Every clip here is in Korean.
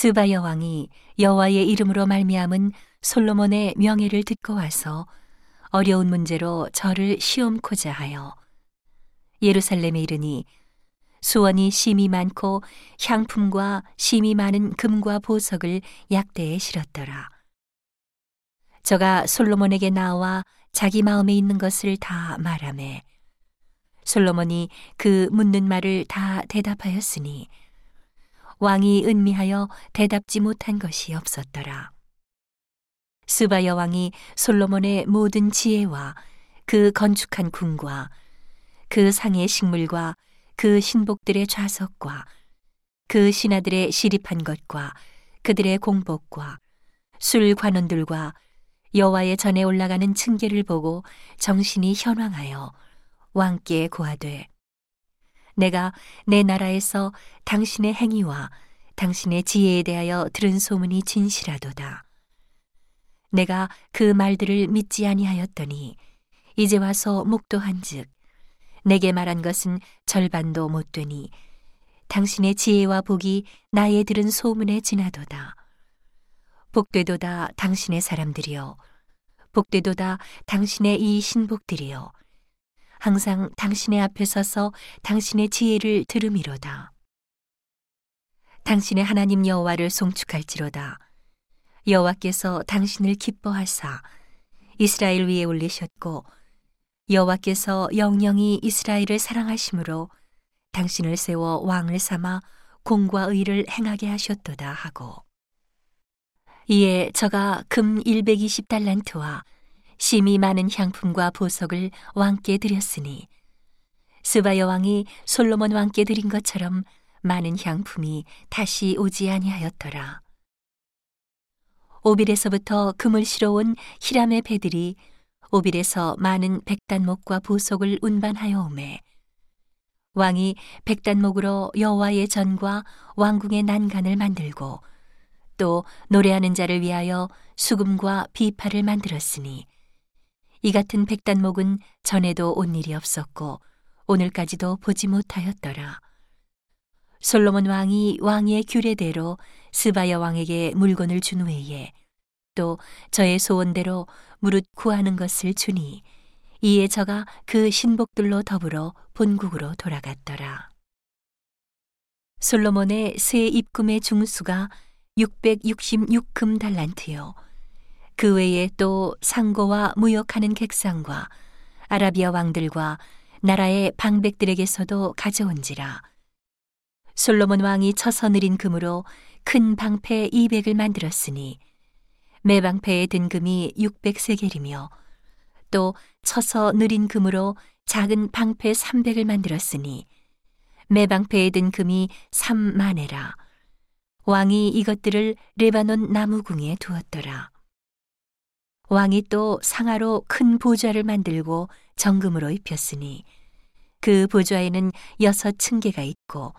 스바 여왕이 여호와의 이름으로 말미암은 솔로몬의 명예를 듣고 와서 어려운 문제로 저를 시험코자 하여 예루살렘에 이르니 수원이 심이 많고 향품과 심이 많은 금과 보석을 약대에 실었더라. 저가 솔로몬에게 나와 자기 마음에 있는 것을 다 말하매 솔로몬이 그 묻는 말을 다 대답하였으니 왕이 은미하여 대답지 못한 것이 없었더라. 스바 여왕이 솔로몬의 모든 지혜와 그 건축한 궁과 그 상의 식물과 그 신복들의 좌석과 그 신하들의 시립한 것과 그들의 공복과 술 관원들과 여호와의 전에 올라가는 층계를 보고 정신이 현황하여 왕께 고하되 내가 내 나라에서 당신의 행위와 당신의 지혜에 대하여 들은 소문이 진실하도다. 내가 그 말들을 믿지 아니하였더니 이제 와서 묵도한즉 내게 말한 것은 절반도 못 되니 당신의 지혜와 복이 나의 들은 소문에 지나도다. 복되도다 당신의 사람들이여 복되도다 당신의 이 신복들이여 항상 당신의 앞에 서서 당신의 지혜를 들음이로다. 당신의 하나님 여호와를 송축할지로다. 여호와께서 당신을 기뻐하사 이스라엘 위에 올리셨고 여호와께서 영영이 이스라엘을 사랑하심으로 당신을 세워 왕을 삼아 공과 의를 행하게 하셨도다 하고 이에 저가 금 120달란트와 심이 많은 향품과 보석을 왕께 드렸으니 스바 여왕이 솔로몬 왕께 드린 것처럼 많은 향품이 다시 오지 아니하였더라. 오빌에서부터 금을 실어온 히람의 배들이 오빌에서 많은 백단목과 보석을 운반하여 오매 왕이 백단목으로 여호와의 전과 왕궁의 난간을 만들고 또 노래하는 자를 위하여 수금과 비파를 만들었으니 이 같은 백단목은 전에도 온 일이 없었고 오늘까지도 보지 못하였더라. 솔로몬 왕이 왕의 규례대로 스바야 왕에게 물건을 준 후에 또 저의 소원대로 무릇 구하는 것을 주니 이에 저가 그 신복들로 더불어 본국으로 돌아갔더라. 솔로몬의 새 입금의 중수가 666금 달란트요. 그 외에 또 상고와 무역하는 객상과 아라비아 왕들과 나라의 방백들에게서도 가져온지라. 솔로몬 왕이 쳐서 느린 금으로 큰 방패 200을 만들었으니 매 방패의 든금이 600세겔이며 또 쳐서 느린 금으로 작은 방패 300을 만들었으니 매 방패의 든금이 3만에라. 왕이 이것들을 레바논 나무궁에 두었더라. 왕이 또 상하로 큰 보좌를 만들고 정금으로 입혔으니 그 보좌에는 여섯 층계가 있고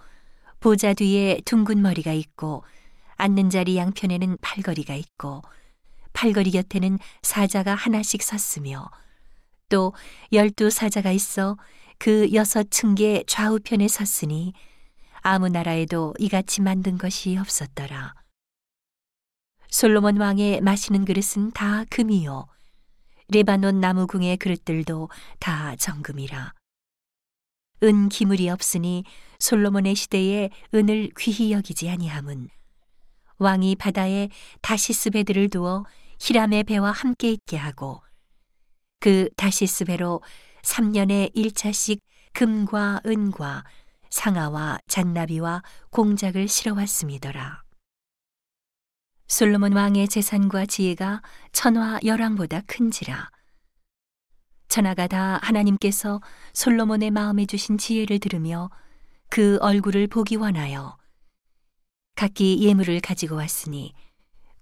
보좌 뒤에 둥근 머리가 있고 앉는 자리 양편에는 팔걸이가 있고 팔걸이 곁에는 사자가 하나씩 섰으며 또 열두 사자가 있어 그 여섯 층계 좌우편에 섰으니 아무 나라에도 이같이 만든 것이 없었더라. 솔로몬 왕의 마시는 그릇은 다 금이요. 레바논 나무궁의 그릇들도 다 정금이라. 은 기물이 없으니 솔로몬의 시대에 은을 귀히 여기지 아니함은 왕이 바다에 다시스 배들을 두어 히람의 배와 함께 있게 하고 그 다시스 배로 3년에 1차씩 금과 은과 상아와 잔나비와 공작을 실어왔음이더라. 솔로몬 왕의 재산과 지혜가 천하 열왕보다 큰지라. 천하가 다 하나님께서 솔로몬의 마음에 주신 지혜를 들으며 그 얼굴을 보기 원하여 각기 예물을 가지고 왔으니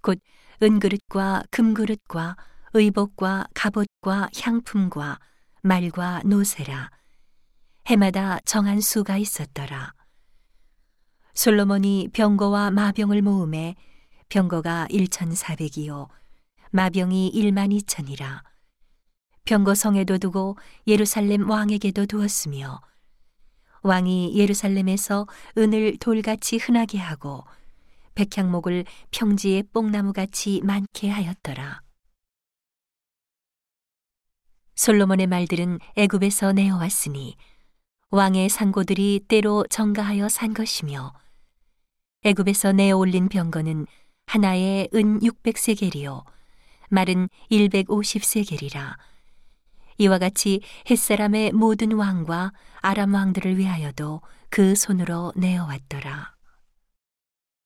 곧 은그릇과 금그릇과 의복과 갑옷과 향품과 말과 노새라 해마다 정한 수가 있었더라. 솔로몬이 병거와 마병을 모음에 병거가 1,400이요 마병이 1만 2천이라 병거 성에도 두고 예루살렘 왕에게도 두었으며 왕이 예루살렘에서 은을 돌같이 흔하게 하고 백향목을 평지에 뽕나무같이 많게 하였더라. 솔로몬의 말들은 애굽에서 내어왔으니 왕의 상고들이 때로 정가하여 산 것이며 애굽에서 내어 올린 병거는 하나에 은 600세겔이요 말은 150세겔이라 이와 같이 햇사람의 모든 왕과 아람 왕들을 위하여도 그 손으로 내어왔더라.